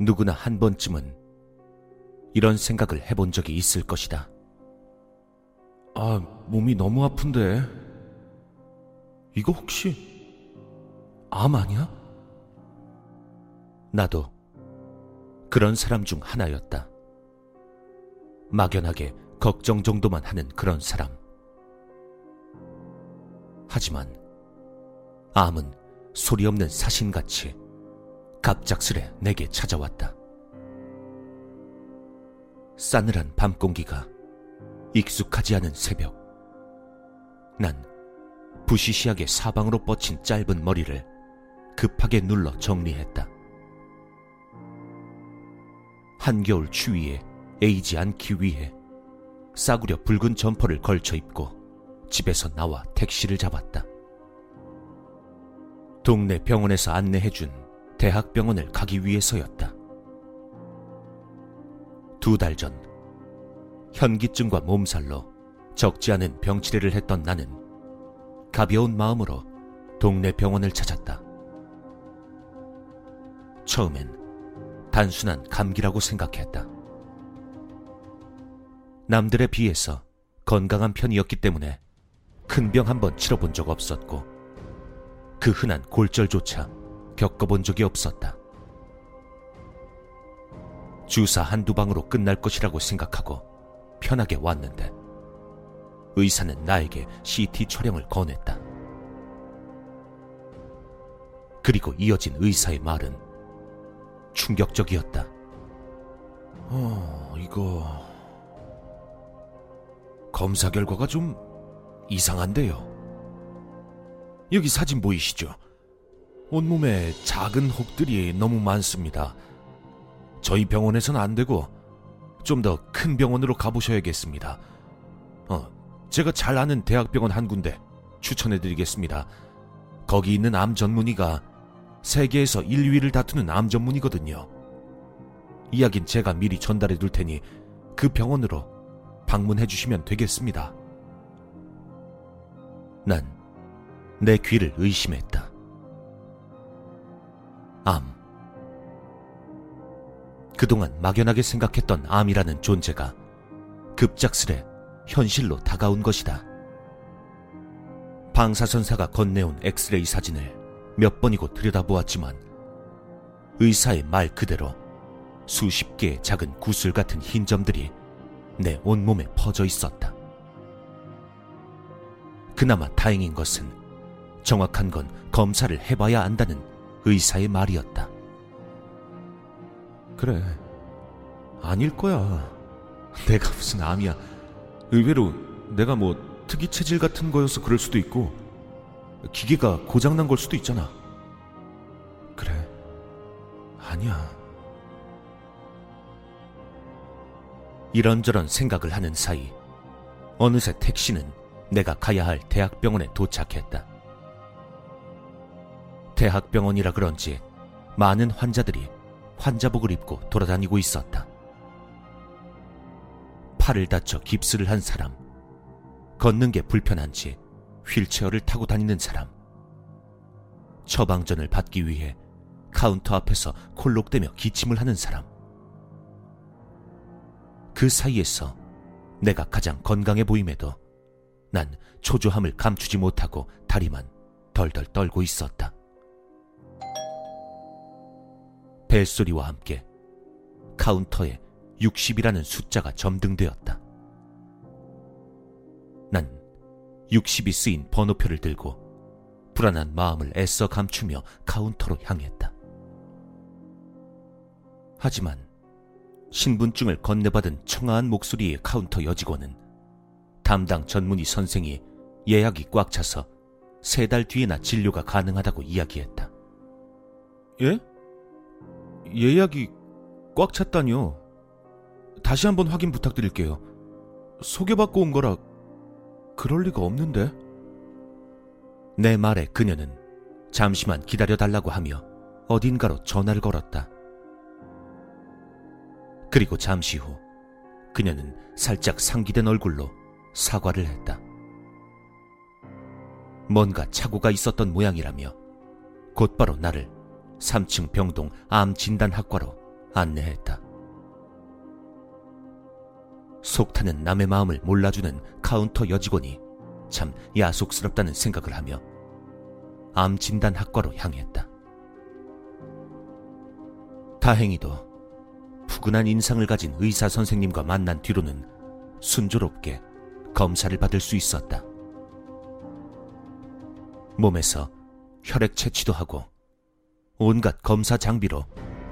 누구나 한 번쯤은 이런 생각을 해본 적이 있을 것이다. 아, 몸이 너무 아픈데. 이거 혹시 암 아니야? 나도 그런 사람 중 하나였다. 막연하게 걱정 정도만 하는 그런 사람. 하지만 암은 소리 없는 사신같이 갑작스레 내게 찾아왔다. 싸늘한 밤 공기가 익숙하지 않은 새벽. 난 부시시하게 사방으로 뻗친 짧은 머리를 급하게 눌러 정리했다. 한겨울 추위에 에이지 않기 위해 싸구려 붉은 점퍼를 걸쳐 입고 집에서 나와 택시를 잡았다. 동네 병원에서 안내해준 대학병원을 가기 위해서였다. 두 달 전, 현기증과 몸살로 적지 않은 병치레를 했던 나는 가벼운 마음으로 동네 병원을 찾았다. 처음엔 단순한 감기라고 생각했다. 남들에 비해서 건강한 편이었기 때문에 큰 병 한 번 치러본 적 없었고 그 흔한 골절조차 겪어본 적이 없었다. 주사 한두 방으로 끝날 것이라고 생각하고 편하게 왔는데 의사는 나에게 CT 촬영을 권했다. 그리고 이어진 의사의 말은 충격적이었다. 어, 이거 검사 결과가 좀 이상한데요. 여기 사진 보이시죠? 온몸에 작은 혹들이 너무 많습니다. 저희 병원에서는 안 되고 좀 더 큰 병원으로 가보셔야겠습니다. 어, 제가 잘 아는 대학병원 한 군데 추천해드리겠습니다. 거기 있는 암 전문의가 세계에서 1위를 다투는 암 전문이거든요. 이야긴 제가 미리 전달해 둘 테니 그 병원으로 방문해 주시면 되겠습니다. 난 내 귀를 의심했다. 암. 그동안 막연하게 생각했던 암이라는 존재가 급작스레 현실로 다가온 것이다. 방사선사가 건네온 엑스레이 사진을 몇 번이고 들여다보았지만 의사의 말 그대로 수십 개의 작은 구슬 같은 흰 점들이 내 온몸에 퍼져 있었다. 그나마 다행인 것은 정확한 건 검사를 해봐야 안다는 의사의 말이었다. 그래. 아닐 거야. 내가 무슨 암이야. 의외로 내가 뭐 특이 체질 같은 거여서 그럴 수도 있고, 기계가 고장난 걸 수도 있잖아. 그래. 아니야. 이런저런 생각을 하는 사이 어느새 택시는 내가 가야 할 대학병원에 도착했다. 대학병원이라 그런지 많은 환자들이 환자복을 입고 돌아다니고 있었다. 팔을 다쳐 깁스를 한 사람, 걷는 게 불편한지 휠체어를 타고 다니는 사람, 처방전을 받기 위해 카운터 앞에서 콜록대며 기침을 하는 사람, 그 사이에서 내가 가장 건강해 보임에도 난 초조함을 감추지 못하고 다리만 덜덜 떨고 있었다. 벨소리와 함께 카운터에 60이라는 숫자가 점등되었다. 난 60이 쓰인 번호표를 들고 불안한 마음을 애써 감추며 카운터로 향했다. 하지만 신분증을 건네받은 청아한 목소리의 카운터 여직원은 담당 전문의 선생이 예약이 꽉 차서 세 달 뒤에나 진료가 가능하다고 이야기했다. 예? 예약이 꽉 찼다니요? 다시 한번 확인 부탁드릴게요. 소개받고 온 거라 그럴 리가 없는데. 내 말에 그녀는 잠시만 기다려달라고 하며 어딘가로 전화를 걸었다. 그리고 잠시 후 그녀는 살짝 상기된 얼굴로 사과를 했다. 뭔가 착오가 있었던 모양이라며 곧바로 나를 3층 병동 암진단학과로 안내했다. 속타는 남의 마음을 몰라주는 카운터 여직원이 참 야속스럽다는 생각을 하며 암 진단 학과로 향했다. 다행히도 푸근한 인상을 가진 의사 선생님과 만난 뒤로는 순조롭게 검사를 받을 수 있었다. 몸에서 혈액 채취도 하고 온갖 검사 장비로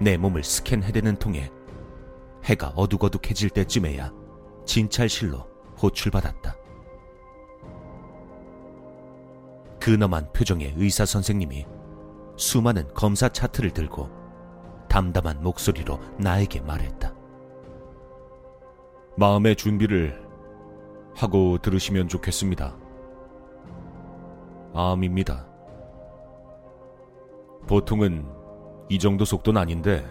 내 몸을 스캔해대는 통에 해가 어둑어둑해질 때쯤에야 진찰실로 호출받았다. 근엄한 표정의 의사 선생님이 수많은 검사 차트를 들고 담담한 목소리로 나에게 말했다. 마음의 준비를 하고 들으시면 좋겠습니다. 암입니다. 보통은 이 정도 속도는 아닌데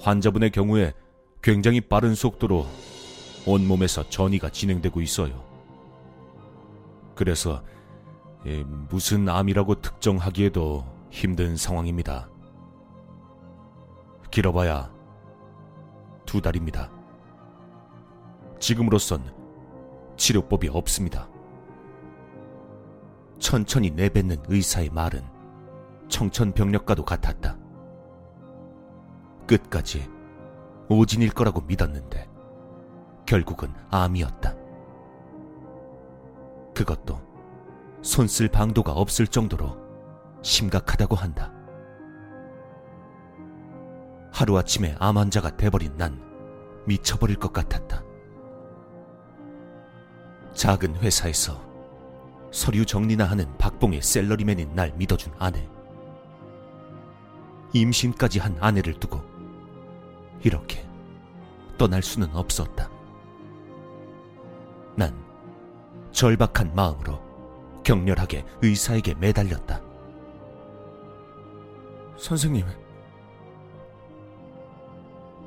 환자분의 경우에 굉장히 빠른 속도로 온몸에서 전이가 진행되고 있어요. 그래서 예, 무슨 암이라고 특정하기에도 힘든 상황입니다. 길어봐야 두 달입니다. 지금으로선 치료법이 없습니다. 천천히 내뱉는 의사의 말은 청천벽력과도 같았다. 끝까지 오진일 거라고 믿었는데 결국은 암이었다. 그것도 손쓸 방도가 없을 정도로 심각하다고 한다. 하루아침에 암 환자가 돼버린 난 미쳐버릴 것 같았다. 작은 회사에서 서류 정리나 하는 박봉의 셀러리맨인 날 믿어준 아내. 임신까지 한 아내를 두고 이렇게 떠날 수는 없었다. 난 절박한 마음으로 격렬하게 의사에게 매달렸다. 선생님,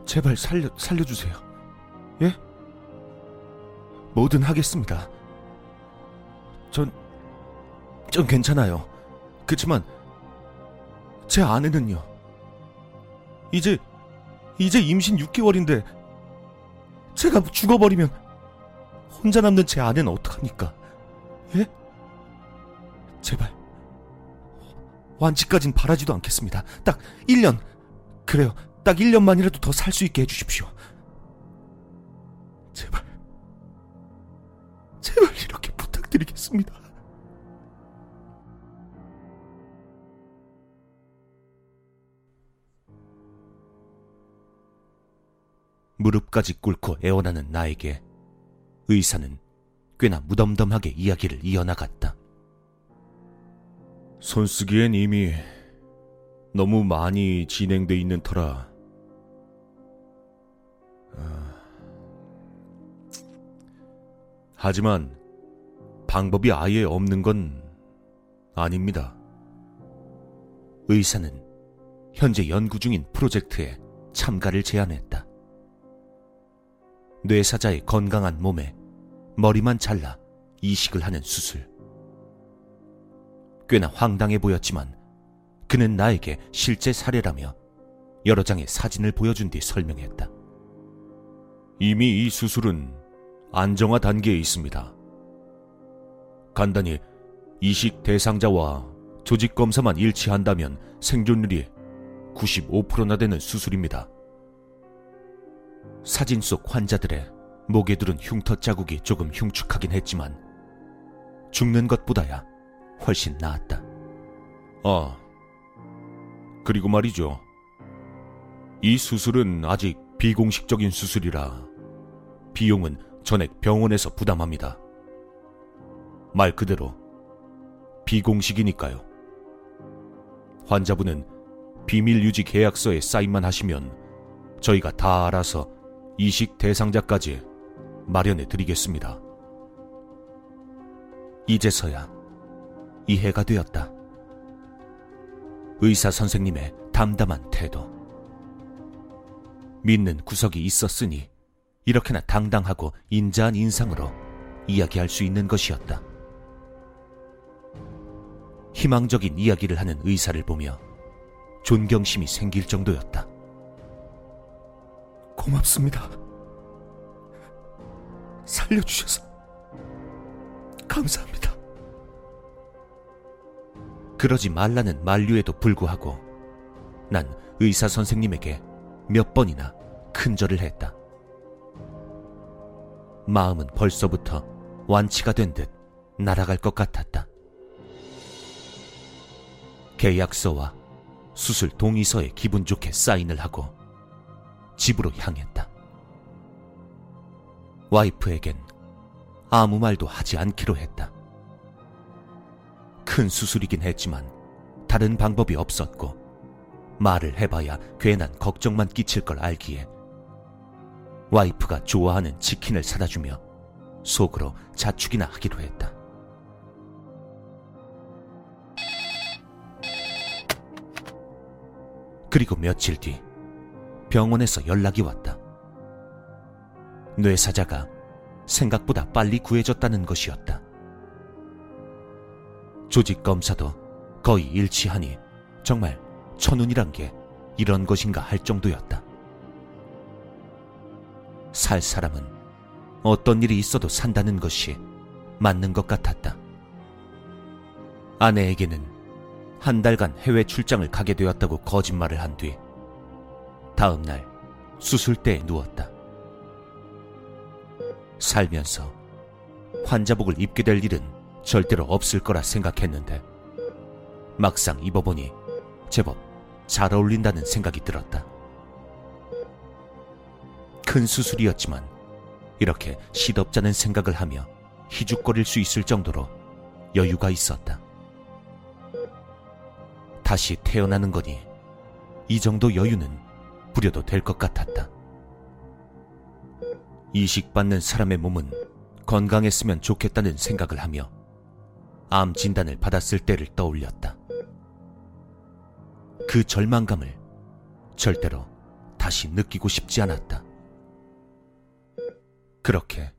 제발 살려, 살려주세요. 예? 뭐든 하겠습니다. 전, 전 괜찮아요. 그치만, 제 아내는요. 이제, 이제 임신 6개월인데, 제가 죽어버리면, 혼자 남는 제 아내는 어떡합니까? 예? 제발. 완치까진 바라지도 않겠습니다. 딱 1년. 그래요. 딱 1년만이라도 더 살 수 있게 해주십시오. 제발. 제발 이렇게 부탁드리겠습니다. 무릎까지 꿇고 애원하는 나에게 의사는 꽤나 무덤덤하게 이야기를 이어나갔다. 손쓰기엔 이미 너무 많이 진행돼 있는 터라 아... 하지만 방법이 아예 없는 건 아닙니다. 의사는 현재 연구 중인 프로젝트에 참가를 제안했다. 뇌사자의 건강한 몸에 머리만 잘라 이식을 하는 수술. 꽤나 황당해 보였지만 그는 나에게 실제 사례라며 여러 장의 사진을 보여준 뒤 설명했다. 이미 이 수술은 안정화 단계에 있습니다. 간단히 이식 대상자와 조직 검사만 일치한다면 생존율이 95%나 되는 수술입니다. 사진 속 환자들의 목에 두른 흉터 자국이 조금 흉측하긴 했지만 죽는 것보다야 훨씬 나았다. 아, 그리고 말이죠. 이 수술은 아직 비공식적인 수술이라 비용은 전액 병원에서 부담합니다. 말 그대로 비공식이니까요. 환자분은 비밀 유지 계약서에 사인만 하시면 저희가 다 알아서 이식 대상자까지 마련해 드리겠습니다. 이제서야 이해가 되었다. 의사 선생님의 담담한 태도. 믿는 구석이 있었으니 이렇게나 당당하고 인자한 인상으로 이야기할 수 있는 것이었다. 희망적인 이야기를 하는 의사를 보며 존경심이 생길 정도였다. 고맙습니다. 살려주셔서 감사합니다. 그러지 말라는 만류에도 불구하고 난 의사 선생님에게 몇 번이나 큰절을 했다. 마음은 벌써부터 완치가 된 듯 날아갈 것 같았다. 계약서와 수술 동의서에 기분 좋게 사인을 하고 집으로 향했다. 와이프에겐 아무 말도 하지 않기로 했다. 큰 수술이긴 했지만 다른 방법이 없었고 말을 해봐야 괜한 걱정만 끼칠 걸 알기에 와이프가 좋아하는 치킨을 사다 주며 속으로 자축이나 하기로 했다. 그리고 며칠 뒤 병원에서 연락이 왔다. 뇌사자가 생각보다 빨리 구해졌다는 것이었다. 조직 검사도 거의 일치하니 정말 천운이란 게 이런 것인가 할 정도였다. 살 사람은 어떤 일이 있어도 산다는 것이 맞는 것 같았다. 아내에게는 한 달간 해외 출장을 가게 되었다고 거짓말을 한 뒤 다음 날 수술대에 누웠다. 살면서 환자복을 입게 될 일은 절대로 없을 거라 생각했는데 막상 입어보니 제법 잘 어울린다는 생각이 들었다. 큰 수술이었지만 이렇게 시덥잖은 생각을 하며 희죽거릴 수 있을 정도로 여유가 있었다. 다시 태어나는 거니 이 정도 여유는 부려도 될 것 같았다. 이식받는 사람의 몸은 건강했으면 좋겠다는 생각을 하며 암 진단을 받았을 때를 떠올렸다. 그 절망감을 절대로 다시 느끼고 싶지 않았다. 그렇게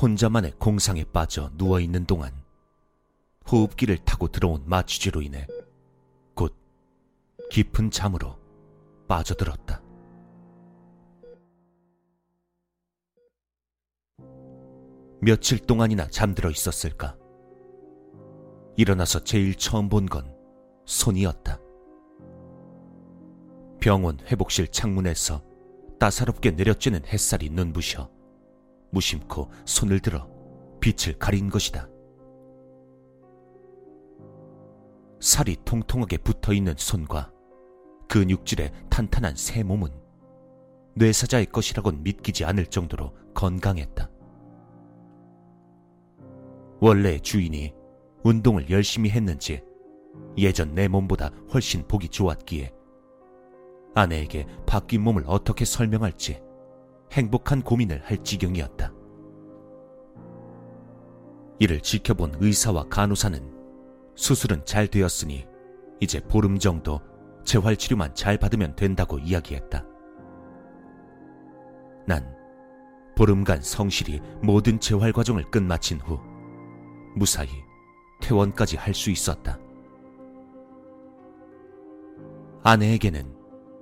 혼자만의 공상에 빠져 누워있는 동안 호흡기를 타고 들어온 마취제로 인해 곧 깊은 잠으로 빠져들었다. 며칠 동안이나 잠들어 있었을까? 일어나서 제일 처음 본 건 손이었다. 병원 회복실 창문에서 따사롭게 내려쬐는 햇살이 눈부셔 무심코 손을 들어 빛을 가린 것이다. 살이 통통하게 붙어 있는 손과 근육질의 탄탄한 새 몸은 뇌사자의 것이라곤 믿기지 않을 정도로 건강했다. 원래 주인이 운동을 열심히 했는지 예전 내 몸보다 훨씬 보기 좋았기에 아내에게 바뀐 몸을 어떻게 설명할지 행복한 고민을 할 지경이었다. 이를 지켜본 의사와 간호사는 수술은 잘 되었으니 이제 보름 정도 재활 치료만 잘 받으면 된다고 이야기했다. 난 보름간 성실히 모든 재활 과정을 끝마친 후 무사히 퇴원까지 할 수 있었다. 아내에게는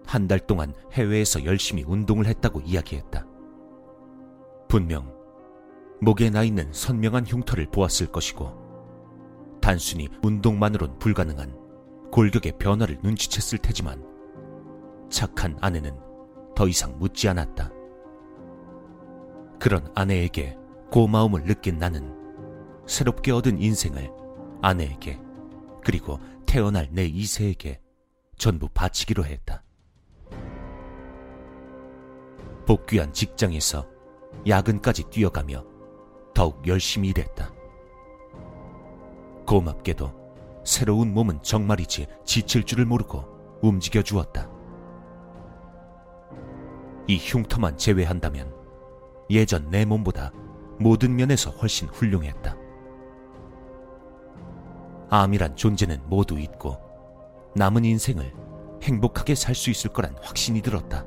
한 달 동안 해외에서 열심히 운동을 했다고 이야기했다. 분명 목에 나 있는 선명한 흉터를 보았을 것이고 단순히 운동만으론 불가능한 골격의 변화를 눈치챘을 테지만 착한 아내는 더 이상 묻지 않았다. 그런 아내에게 고마움을 느낀 나는 새롭게 얻은 인생을 아내에게 그리고 태어날 내 이세에게 전부 바치기로 했다. 복귀한 직장에서 야근까지 뛰어가며 더욱 열심히 일했다. 고맙게도 새로운 몸은 정말이지 지칠 줄을 모르고 움직여 주었다. 이 흉터만 제외한다면 예전 내 몸보다 모든 면에서 훨씬 훌륭했다. 암이란 존재는 모두 있고 남은 인생을 행복하게 살 수 있을 거란 확신이 들었다.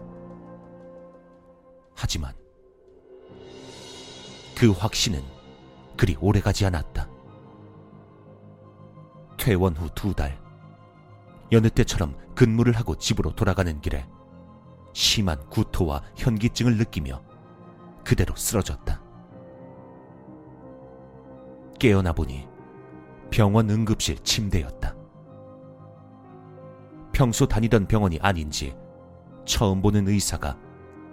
하지만 그 확신은 그리 오래가지 않았다. 퇴원 후 두 달, 여느 때처럼 근무를 하고 집으로 돌아가는 길에 심한 구토와 현기증을 느끼며 그대로 쓰러졌다. 깨어나 보니 병원 응급실 침대였다. 평소 다니던 병원이 아닌지 처음 보는 의사가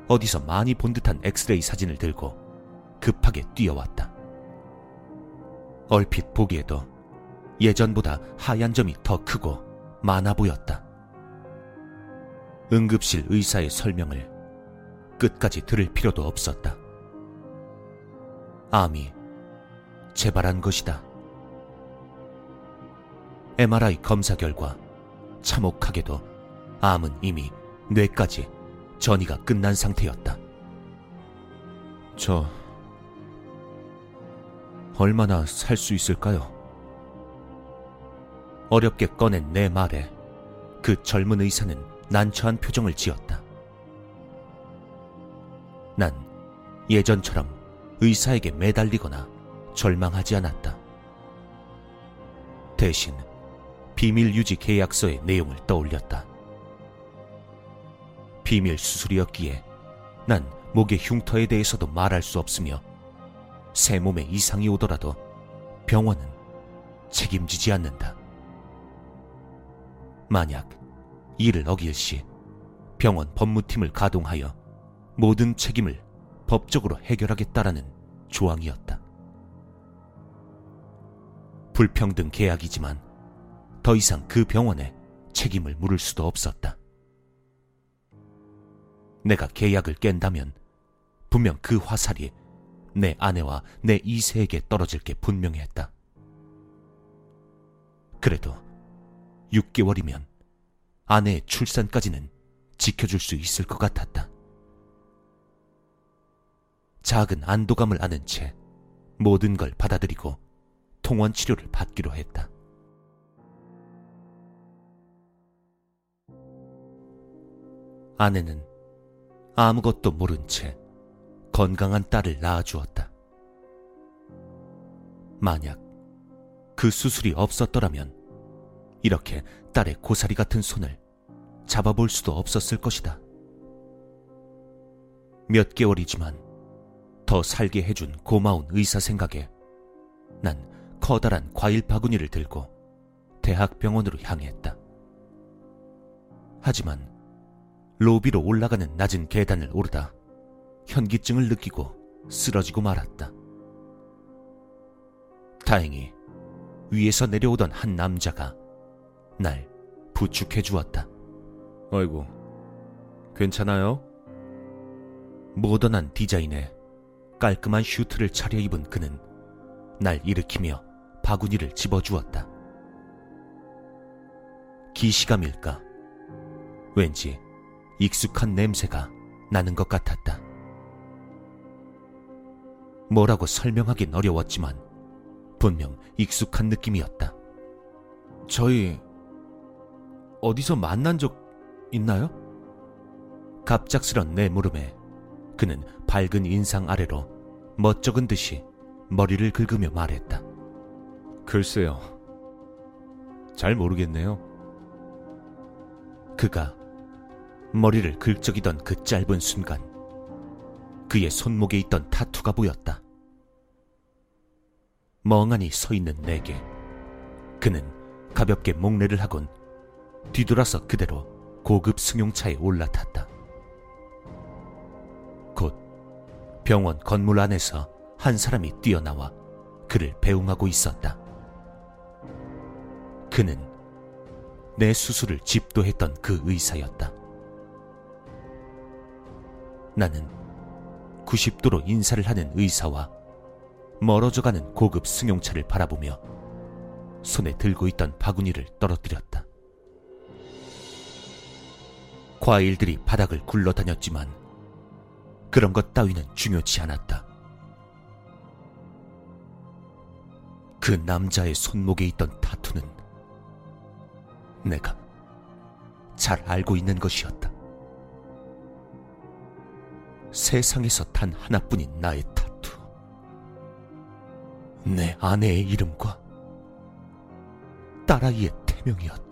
어디서 많이 본 듯한 엑스레이 사진을 들고 급하게 뛰어왔다. 얼핏 보기에도 예전보다 하얀 점이 더 크고 많아 보였다. 응급실 의사의 설명을 끝까지 들을 필요도 없었다. 암이 재발한 것이다. MRI 검사 결과 참혹하게도 암은 이미 뇌까지 전이가 끝난 상태였다. 저 얼마나 살 수 있을까요? 어렵게 꺼낸 내 말에 그 젊은 의사는 난처한 표정을 지었다. 난 예전처럼 의사에게 매달리거나 절망하지 않았다. 대신 비밀 유지 계약서의 내용을 떠올렸다. 비밀 수술이었기에 난 목의 흉터에 대해서도 말할 수 없으며 새 몸에 이상이 오더라도 병원은 책임지지 않는다. 만약 이를 어길 시 병원 법무팀을 가동하여 모든 책임을 법적으로 해결하겠다라는 조항이었다. 불평등 계약이지만 더 이상 그 병원에 책임을 물을 수도 없었다. 내가 계약을 깬다면 분명 그 화살이 내 아내와 내 이세에게 떨어질 게 분명했다. 그래도 6개월이면 아내의 출산까지는 지켜줄 수 있을 것 같았다. 작은 안도감을 아는 채 모든 걸 받아들이고 통원 치료를 받기로 했다. 아내는 아무것도 모른 채 건강한 딸을 낳아주었다. 만약 그 수술이 없었더라면 이렇게 딸의 고사리 같은 손을 잡아볼 수도 없었을 것이다. 몇 개월이지만 더 살게 해준 고마운 의사 생각에 난 커다란 과일 바구니를 들고 대학병원으로 향했다. 하지만 로비로 올라가는 낮은 계단을 오르다 현기증을 느끼고 쓰러지고 말았다. 다행히 위에서 내려오던 한 남자가 날 부축해 주었다. 아이고, 괜찮아요? 모던한 디자인의 깔끔한 슈트를 차려입은 그는 날 일으키며 바구니를 집어주었다. 기시감일까? 왠지 익숙한 냄새가 나는 것 같았다. 뭐라고 설명하긴 어려웠지만 분명 익숙한 느낌이었다. 저희 어디서 만난 적 있나요? 갑작스런 내 물음에 그는 밝은 인상 아래로 멋쩍은 듯이 머리를 긁으며 말했다. 글쎄요. 잘 모르겠네요. 그가 머리를 긁적이던 그 짧은 순간 그의 손목에 있던 타투가 보였다. 멍하니 서 있는 내게 그는 가볍게 목례를 하곤 뒤돌아서 그대로 고급 승용차에 올라탔다. 곧 병원 건물 안에서 한 사람이 뛰어나와 그를 배웅하고 있었다. 그는 내 수술을 집도했던 그 의사였다. 나는 90도로 인사를 하는 의사와 멀어져가는 고급 승용차를 바라보며 손에 들고 있던 바구니를 떨어뜨렸다. 과일들이 바닥을 굴러다녔지만 그런 것 따위는 중요치 않았다. 그 남자의 손목에 있던 타투는 내가 잘 알고 있는 것이었다. 세상에서 단 하나뿐인 나의 타투. 내 아내의 이름과 딸아이의 태명이었다.